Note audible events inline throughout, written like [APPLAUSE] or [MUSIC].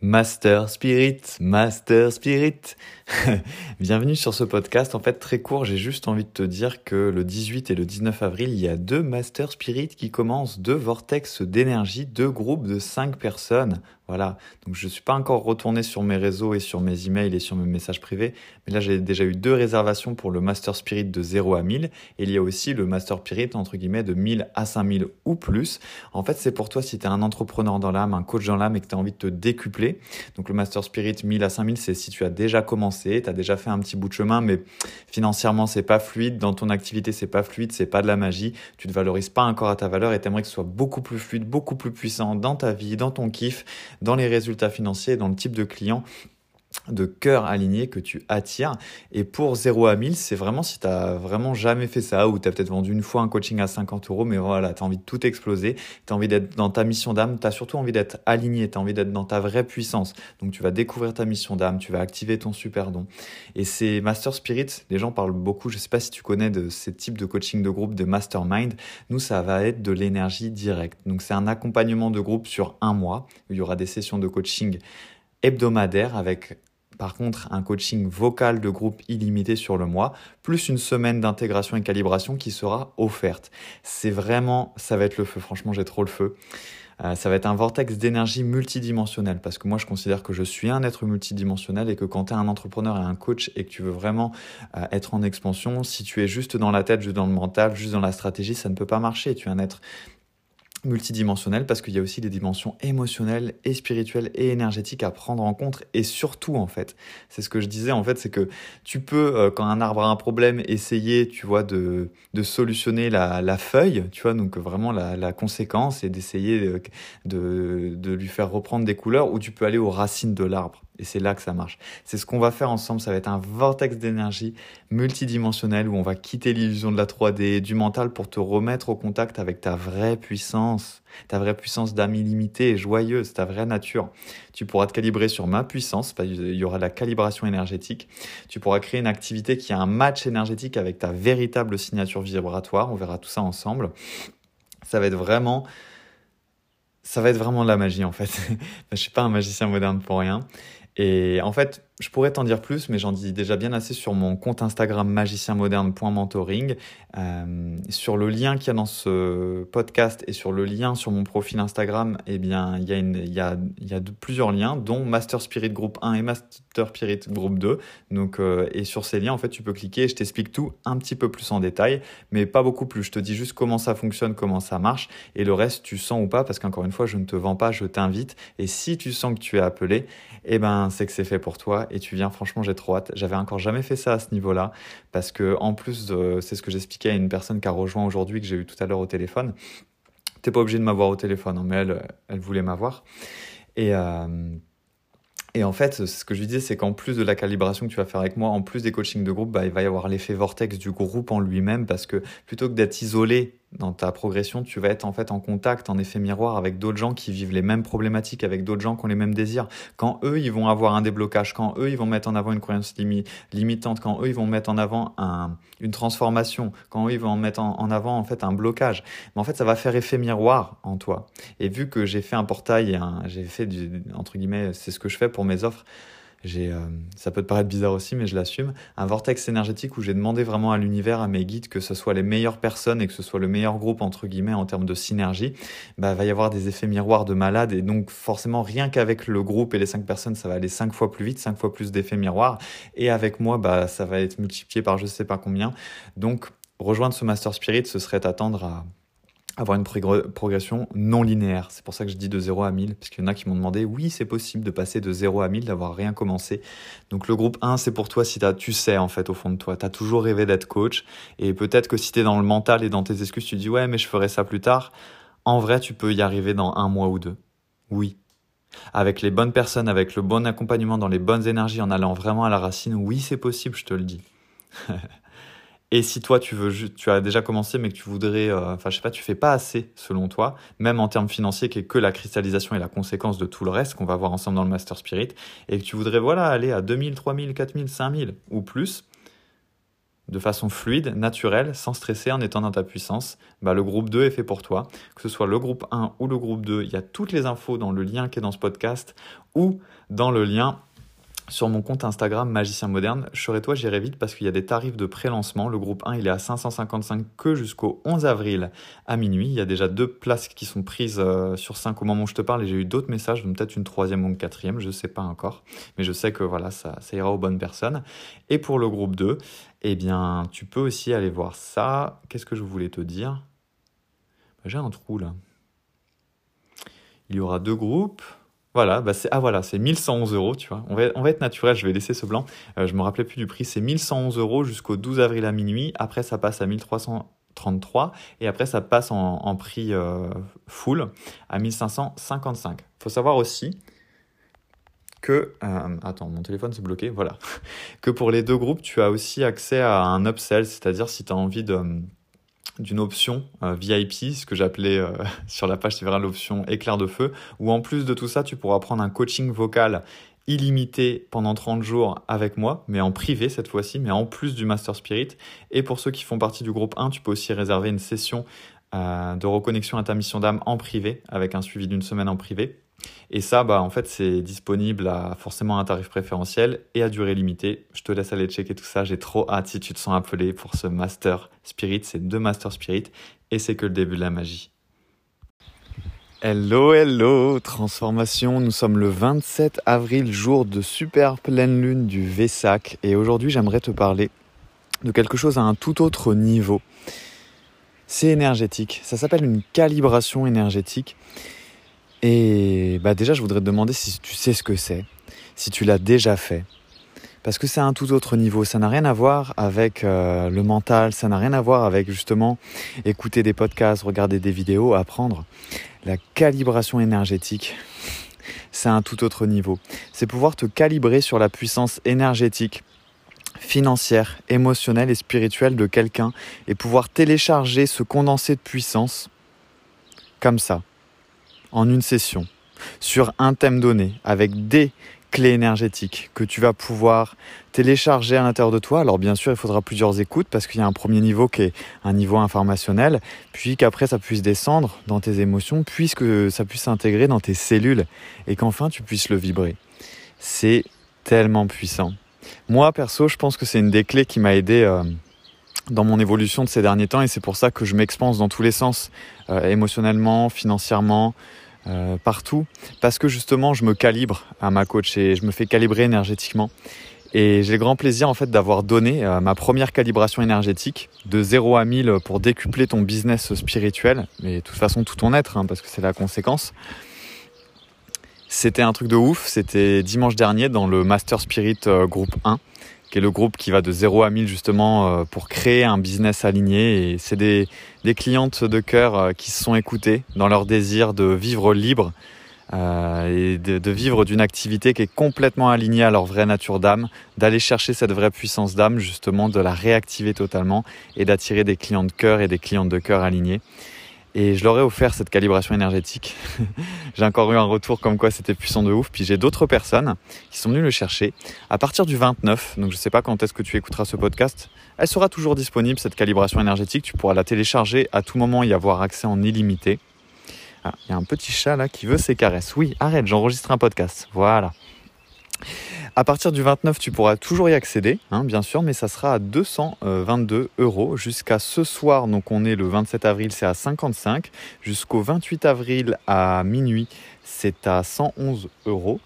Master Spirit, Master Spirit. [LAUGHS] Bienvenue sur ce podcast. En fait, très court, j'ai juste envie de te dire que le 18 et le 19 avril, il y a deux Master Spirit qui commencent, deux vortex d'énergie, deux groupes de cinq personnes. Voilà. Donc, je suis pas encore retourné sur mes réseaux et sur mes emails et sur mes messages privés. Mais là, j'ai déjà eu deux réservations pour le Master Spirit de 0 à 1000. Et il y a aussi le Master Spirit, entre guillemets, de 1000 à 5000 ou plus. En fait, c'est pour toi si tu es un entrepreneur dans l'âme, un coach dans l'âme et que tu as envie de te décupler donc le Master Spirit 1000 à 5000, c'est si tu as déjà commencé, tu as déjà fait un petit bout de chemin, mais financièrement c'est pas fluide, dans ton activité c'est pas fluide, c'est pas de la magie, tu te valorises pas encore à ta valeur et t'aimerais que ce soit beaucoup plus fluide, beaucoup plus puissant dans ta vie, dans ton kiff, dans les résultats financiers, dans le type de client de cœur aligné que tu attires. Et pour 0 à 1000, c'est vraiment si tu as vraiment jamais fait ça ou tu as peut-être vendu une fois un coaching à 50 euros, mais voilà, tu as envie de tout exploser, tu as envie d'être dans ta mission d'âme, tu as surtout envie d'être aligné, tu as envie d'être dans ta vraie puissance. Donc tu vas découvrir ta mission d'âme, tu vas activer ton super don. Et c'est Master Spirit, les gens parlent beaucoup, je sais pas si tu connais de ces types de coaching de groupe, de mastermind. Nous, ça va être de l'énergie directe. Donc c'est un accompagnement de groupe sur un mois. Où il y aura des sessions de coaching hebdomadaire avec par contre un coaching vocal de groupe illimité sur le mois, plus une semaine d'intégration et calibration qui sera offerte. C'est vraiment, ça va être le feu, franchement j'ai trop le feu. Euh, ça va être un vortex d'énergie multidimensionnel parce que moi je considère que je suis un être multidimensionnel et que quand tu es un entrepreneur et un coach et que tu veux vraiment euh, être en expansion, si tu es juste dans la tête, juste dans le mental, juste dans la stratégie, ça ne peut pas marcher. Tu es un être multidimensionnel parce qu'il y a aussi des dimensions émotionnelles et spirituelles et énergétiques à prendre en compte et surtout en fait c'est ce que je disais en fait c'est que tu peux euh, quand un arbre a un problème essayer tu vois de, de solutionner la, la feuille tu vois donc vraiment la, la conséquence et d'essayer de, de, de lui faire reprendre des couleurs ou tu peux aller aux racines de l'arbre et c'est là que ça marche. C'est ce qu'on va faire ensemble. Ça va être un vortex d'énergie multidimensionnel où on va quitter l'illusion de la 3D, du mental pour te remettre au contact avec ta vraie puissance, ta vraie puissance d'âme illimitée et joyeuse, ta vraie nature. Tu pourras te calibrer sur ma puissance. Il y aura la calibration énergétique. Tu pourras créer une activité qui a un match énergétique avec ta véritable signature vibratoire. On verra tout ça ensemble. Ça va être vraiment ça va être vraiment de la magie en fait. [LAUGHS] je suis pas un magicien moderne pour rien. Et en fait, je pourrais t'en dire plus, mais j'en dis déjà bien assez sur mon compte Instagram magicienmoderne.mentoring. Euh, sur le lien qu'il y a dans ce podcast et sur le lien sur mon profil Instagram, eh bien, il y a, a plusieurs liens, dont Master Spirit Group 1 et Master Spirit Group 2. Donc, euh, et sur ces liens, en fait, tu peux cliquer et je t'explique tout un petit peu plus en détail, mais pas beaucoup plus. Je te dis juste comment ça fonctionne, comment ça marche, et le reste, tu sens ou pas, parce qu'encore une fois, je ne te vends pas, je t'invite. Et si tu sens que tu es appelé, eh ben, c'est que c'est fait pour toi et tu viens. Franchement, j'ai trop hâte. J'avais encore jamais fait ça à ce niveau-là parce que, en plus, c'est ce que j'expliquais à une personne qui a rejoint aujourd'hui, que j'ai eu tout à l'heure au téléphone. T'es pas obligé de m'avoir au téléphone, hein, mais elle, elle voulait m'avoir. Et, euh, et en fait, ce que je lui disais, c'est qu'en plus de la calibration que tu vas faire avec moi, en plus des coachings de groupe, bah, il va y avoir l'effet vortex du groupe en lui-même parce que plutôt que d'être isolé dans ta progression, tu vas être en fait en contact, en effet miroir avec d'autres gens qui vivent les mêmes problématiques, avec d'autres gens qui ont les mêmes désirs. Quand eux, ils vont avoir un déblocage, quand eux, ils vont mettre en avant une croyance limitante, quand eux, ils vont mettre en avant un, une transformation, quand eux, ils vont mettre en, avant en fait un blocage. Mais en fait, ça va faire effet miroir en toi. Et vu que j'ai fait un portail, j'ai fait du, entre guillemets, c'est ce que je fais pour mes offres j'ai, euh, ça peut te paraître bizarre aussi, mais je l'assume, un vortex énergétique où j'ai demandé vraiment à l'univers, à mes guides, que ce soit les meilleures personnes et que ce soit le meilleur groupe, entre guillemets, en termes de synergie, bah, va y avoir des effets miroirs de malade et donc forcément, rien qu'avec le groupe et les cinq personnes, ça va aller cinq fois plus vite, cinq fois plus d'effets miroirs. Et avec moi, bah, ça va être multiplié par je sais pas combien. Donc, rejoindre ce Master Spirit, ce serait attendre à avoir une progression non linéaire. C'est pour ça que je dis de 0 à 1000, parce qu'il y en a qui m'ont demandé, oui, c'est possible de passer de 0 à 1000, d'avoir rien commencé. Donc le groupe 1, c'est pour toi si tu sais en fait au fond de toi, tu as toujours rêvé d'être coach, et peut-être que si tu es dans le mental et dans tes excuses, tu dis, ouais, mais je ferai ça plus tard, en vrai, tu peux y arriver dans un mois ou deux. Oui. Avec les bonnes personnes, avec le bon accompagnement, dans les bonnes énergies, en allant vraiment à la racine, oui, c'est possible, je te le dis. [LAUGHS] Et si toi tu veux, tu as déjà commencé, mais que tu voudrais, euh, enfin je sais pas, tu fais pas assez selon toi, même en termes financiers, qui est que la cristallisation et la conséquence de tout le reste qu'on va voir ensemble dans le Master Spirit, et que tu voudrais voilà aller à 2000, 3000, 4000, 5000 ou plus, de façon fluide, naturelle, sans stresser, en étant dans ta puissance, bah, le groupe 2 est fait pour toi. Que ce soit le groupe 1 ou le groupe 2, il y a toutes les infos dans le lien qui est dans ce podcast ou dans le lien sur mon compte Instagram Magicien Moderne. Je toi, j'irai vite parce qu'il y a des tarifs de pré-lancement. Le groupe 1, il est à 555 que jusqu'au 11 avril à minuit. Il y a déjà deux places qui sont prises euh, sur 5 au moment où je te parle et j'ai eu d'autres messages, donc peut-être une troisième ou une quatrième, je ne sais pas encore. Mais je sais que voilà, ça, ça ira aux bonnes personnes. Et pour le groupe 2, eh bien, tu peux aussi aller voir ça. Qu'est-ce que je voulais te dire? J'ai un trou là. Il y aura deux groupes. Voilà, bah c'est, ah c'est 1111 euros, tu vois. On va, on être naturel, je vais laisser ce blanc. Euh, je me rappelais plus du prix, c'est 1111 euros jusqu'au 12 avril à minuit. Après, ça passe à 1333 et après, ça passe en, prix euh, full à 1555. Faut savoir aussi que, euh, attends, mon téléphone s'est bloqué, voilà, [LAUGHS] que pour les deux groupes, tu as aussi accès à un upsell, c'est-à-dire si tu as envie de d'une option VIP, ce que j'appelais euh, [LAUGHS] sur la page, tu verras l'option éclair de feu, où en plus de tout ça, tu pourras prendre un coaching vocal illimité pendant 30 jours avec moi, mais en privé cette fois-ci, mais en plus du Master Spirit. Et pour ceux qui font partie du groupe 1, tu peux aussi réserver une session de reconnexion à ta mission d'âme en privé, avec un suivi d'une semaine en privé. Et ça, bah, en fait, c'est disponible à forcément un tarif préférentiel et à durée limitée. Je te laisse aller checker tout ça. J'ai trop hâte si tu te sens appelé pour ce Master Spirit. C'est deux Master Spirit et c'est que le début de la magie. Hello, hello, transformation. Nous sommes le 27 avril, jour de super pleine lune du Vesak. Et aujourd'hui, j'aimerais te parler de quelque chose à un tout autre niveau. C'est énergétique. Ça s'appelle une calibration énergétique. Et bah déjà, je voudrais te demander si tu sais ce que c'est, si tu l'as déjà fait. Parce que c'est un tout autre niveau. Ça n'a rien à voir avec euh, le mental, ça n'a rien à voir avec justement écouter des podcasts, regarder des vidéos, apprendre. La calibration énergétique, c'est un tout autre niveau. C'est pouvoir te calibrer sur la puissance énergétique financière, émotionnelle et spirituelle de quelqu'un et pouvoir télécharger ce condensé de puissance comme ça, en une session sur un thème donné avec des clés énergétiques que tu vas pouvoir télécharger à l'intérieur de toi. Alors bien sûr, il faudra plusieurs écoutes parce qu'il y a un premier niveau qui est un niveau informationnel, puis qu'après ça puisse descendre dans tes émotions, puisque ça puisse s'intégrer dans tes cellules et qu'enfin tu puisses le vibrer. C'est tellement puissant. Moi perso, je pense que c'est une des clés qui m'a aidé euh, dans mon évolution de ces derniers temps et c'est pour ça que je m'expanse dans tous les sens, euh, émotionnellement, financièrement, euh, partout, parce que justement je me calibre à ma coach et je me fais calibrer énergétiquement. Et j'ai le grand plaisir en fait d'avoir donné ma première calibration énergétique de 0 à 1000 pour décupler ton business spirituel, mais de toute façon tout ton être, hein, parce que c'est la conséquence. C'était un truc de ouf, c'était dimanche dernier dans le Master Spirit groupe 1 qui est le groupe qui va de 0 à 1000 justement euh, pour créer un business aligné. Et c'est des, des, clientes de cœur euh, qui se sont écoutées dans leur désir de vivre libre euh, et de, de vivre d'une activité qui est complètement alignée à leur vraie nature d'âme, d'aller chercher cette vraie puissance d'âme justement, de la réactiver totalement et d'attirer des clients de cœur et des clientes de cœur alignés. Et je leur ai offert cette calibration énergétique. [LAUGHS] j'ai encore eu un retour comme quoi c'était puissant de ouf. Puis j'ai d'autres personnes qui sont venues le chercher. À partir du 29, donc je ne sais pas quand est-ce que tu écouteras ce podcast, elle sera toujours disponible, cette calibration énergétique. Tu pourras la télécharger à tout moment y avoir accès en illimité. Ah, il y a un petit chat là qui veut ses caresses. Oui, arrête, j'enregistre un podcast. Voilà. À partir du 29, tu pourras toujours y accéder, hein, bien sûr, mais ça sera à 222 euros jusqu'à ce soir. Donc on est le 27 avril, c'est à 55. Jusqu'au 28 avril à minuit, c'est à 111 euros.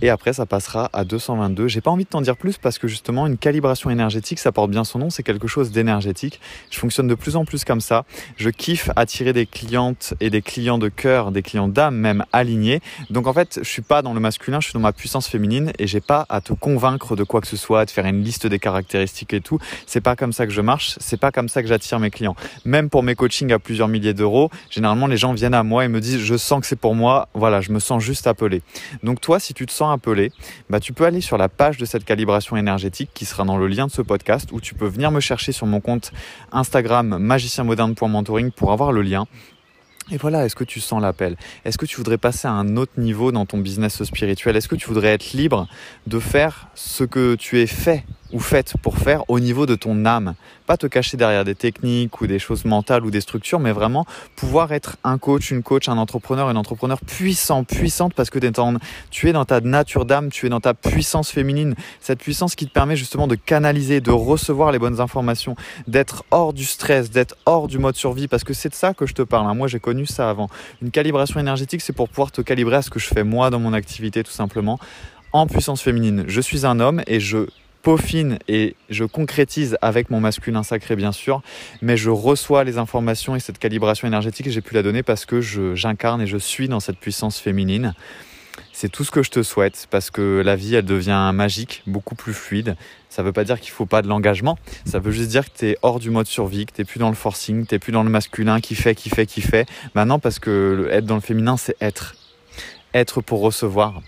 Et après, ça passera à 222. J'ai pas envie de t'en dire plus parce que justement, une calibration énergétique, ça porte bien son nom, c'est quelque chose d'énergétique. Je fonctionne de plus en plus comme ça. Je kiffe attirer des clientes et des clients de cœur, des clients d'âme même alignés. Donc en fait, je suis pas dans le masculin, je suis dans ma puissance féminine et j'ai pas à te convaincre de quoi que ce soit, de faire une liste des caractéristiques et tout. C'est pas comme ça que je marche, c'est pas comme ça que j'attire mes clients. Même pour mes coachings à plusieurs milliers d'euros, généralement les gens viennent à moi et me disent je sens que c'est pour moi, voilà, je me sens juste appelé. Donc toi, si tu te sens appelé, bah, tu peux aller sur la page de cette calibration énergétique qui sera dans le lien de ce podcast ou tu peux venir me chercher sur mon compte Instagram magicienmoderne.mentoring pour avoir le lien. Et voilà, est-ce que tu sens l'appel? Est-ce que tu voudrais passer à un autre niveau dans ton business spirituel? Est-ce que tu voudrais être libre de faire ce que tu es fait ou faites pour faire au niveau de ton âme. Pas te cacher derrière des techniques ou des choses mentales ou des structures, mais vraiment pouvoir être un coach, une coach, un entrepreneur, une entrepreneur puissant, puissante parce que tu es dans ta nature d'âme, tu es dans ta puissance féminine, cette puissance qui te permet justement de canaliser, de recevoir les bonnes informations, d'être hors du stress, d'être hors du mode survie parce que c'est de ça que je te parle. Hein. Moi, j'ai connu ça avant. Une calibration énergétique, c'est pour pouvoir te calibrer à ce que je fais moi dans mon activité tout simplement en puissance féminine. Je suis un homme et je peaufine et je concrétise avec mon masculin sacré bien sûr, mais je reçois les informations et cette calibration énergétique, j'ai pu la donner parce que j'incarne et je suis dans cette puissance féminine. C'est tout ce que je te souhaite parce que la vie, elle devient magique, beaucoup plus fluide. Ça ne veut pas dire qu'il faut pas de l'engagement, ça veut juste dire que tu es hors du mode survie, que tu plus dans le forcing, tu plus dans le masculin qui fait, qui fait, qui fait. Maintenant, parce que être dans le féminin, c'est être. Être pour recevoir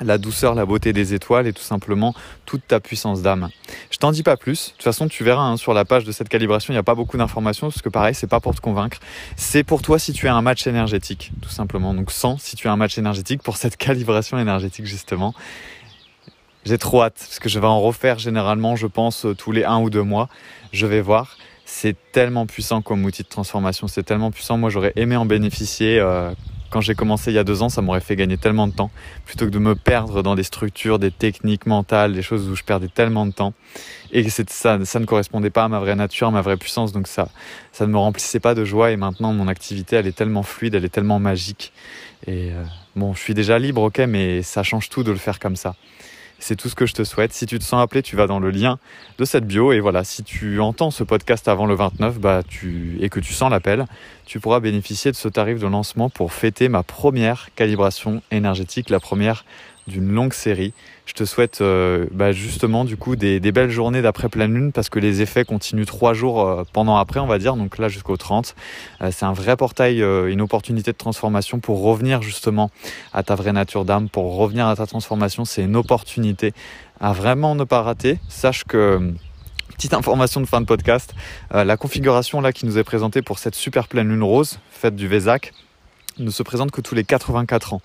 la douceur, la beauté des étoiles et tout simplement toute ta puissance d'âme. Je t'en dis pas plus. De toute façon, tu verras hein, sur la page de cette calibration, il n'y a pas beaucoup d'informations parce que pareil, c'est pas pour te convaincre. C'est pour toi si tu as un match énergétique, tout simplement. Donc 100 si tu as un match énergétique pour cette [LAUGHS] calibration énergétique justement. J'ai trop hâte parce que je vais en refaire généralement, je pense, tous les un ou deux mois. Je vais voir c'est tellement puissant comme outil de transformation, c'est tellement puissant. Moi, j'aurais aimé en bénéficier euh, quand j'ai commencé il y a deux ans, ça m'aurait fait gagner tellement de temps, plutôt que de me perdre dans des structures, des techniques mentales, des choses où je perdais tellement de temps. Et ça, ça ne correspondait pas à ma vraie nature, à ma vraie puissance, donc ça, ça ne me remplissait pas de joie. Et maintenant, mon activité, elle est tellement fluide, elle est tellement magique. Et euh, bon, je suis déjà libre, ok, mais ça change tout de le faire comme ça. C'est tout ce que je te souhaite. Si tu te sens appelé, tu vas dans le lien de cette bio. Et voilà, si tu entends ce podcast avant le 29 bah, et que tu sens l'appel, tu pourras bénéficier de ce tarif de lancement pour fêter ma première calibration énergétique, la première d'une longue série. Je te souhaite euh, bah, justement du coup des, belles journées d'après pleine lune parce que les effets continuent trois jours euh, pendant après on va dire, donc là jusqu'au 30. Euh, c'est un vrai portail, une opportunité de transformation pour revenir justement à ta vraie nature d'âme, pour revenir à ta transformation. C'est une opportunité à vraiment ne pas rater. Sache que petite information de fin de podcast, la configuration là qui nous est présentée pour cette super pleine lune rose, faite du Vézac, ne se présente que tous les 84 ans.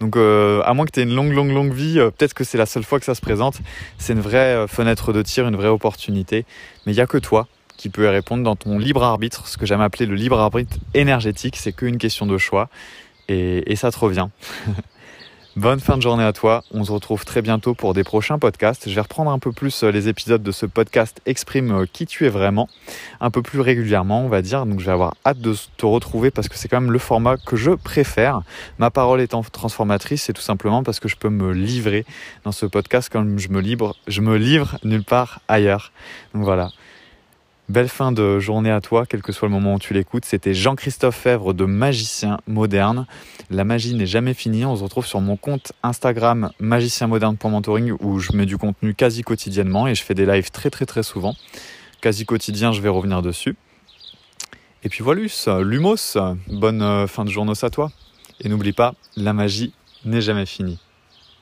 Donc euh, à moins que tu aies une longue, longue, longue vie, euh, peut-être que c'est la seule fois que ça se présente. C'est une vraie euh, fenêtre de tir, une vraie opportunité. Mais il n'y a que toi qui peux y répondre dans ton libre arbitre, ce que j'aime appeler le libre arbitre énergétique. C'est qu'une question de choix. Et, et ça te revient. [LAUGHS] Bonne fin de journée à toi. On se retrouve très bientôt pour des prochains podcasts. Je vais reprendre un peu plus euh, les épisodes de ce podcast Exprime euh, qui tu es vraiment, un peu plus régulièrement, on va dire. Donc je vais avoir hâte de te retrouver parce que c'est quand même le format que je préfère. Ma parole étant transformatrice, c'est tout simplement parce que je peux me livrer dans ce podcast comme je me livre, je me livre nulle part ailleurs. Donc voilà. Belle fin de journée à toi, quel que soit le moment où tu l'écoutes. C'était Jean-Christophe Fèvre de Magicien Moderne. La magie n'est jamais finie. On se retrouve sur mon compte Instagram magicienmoderne.mentoring où je mets du contenu quasi quotidiennement et je fais des lives très très très souvent. Quasi quotidien, je vais revenir dessus. Et puis voilà, Lumos, bonne euh, fin de journée à toi. Et n'oublie pas, la magie n'est jamais finie.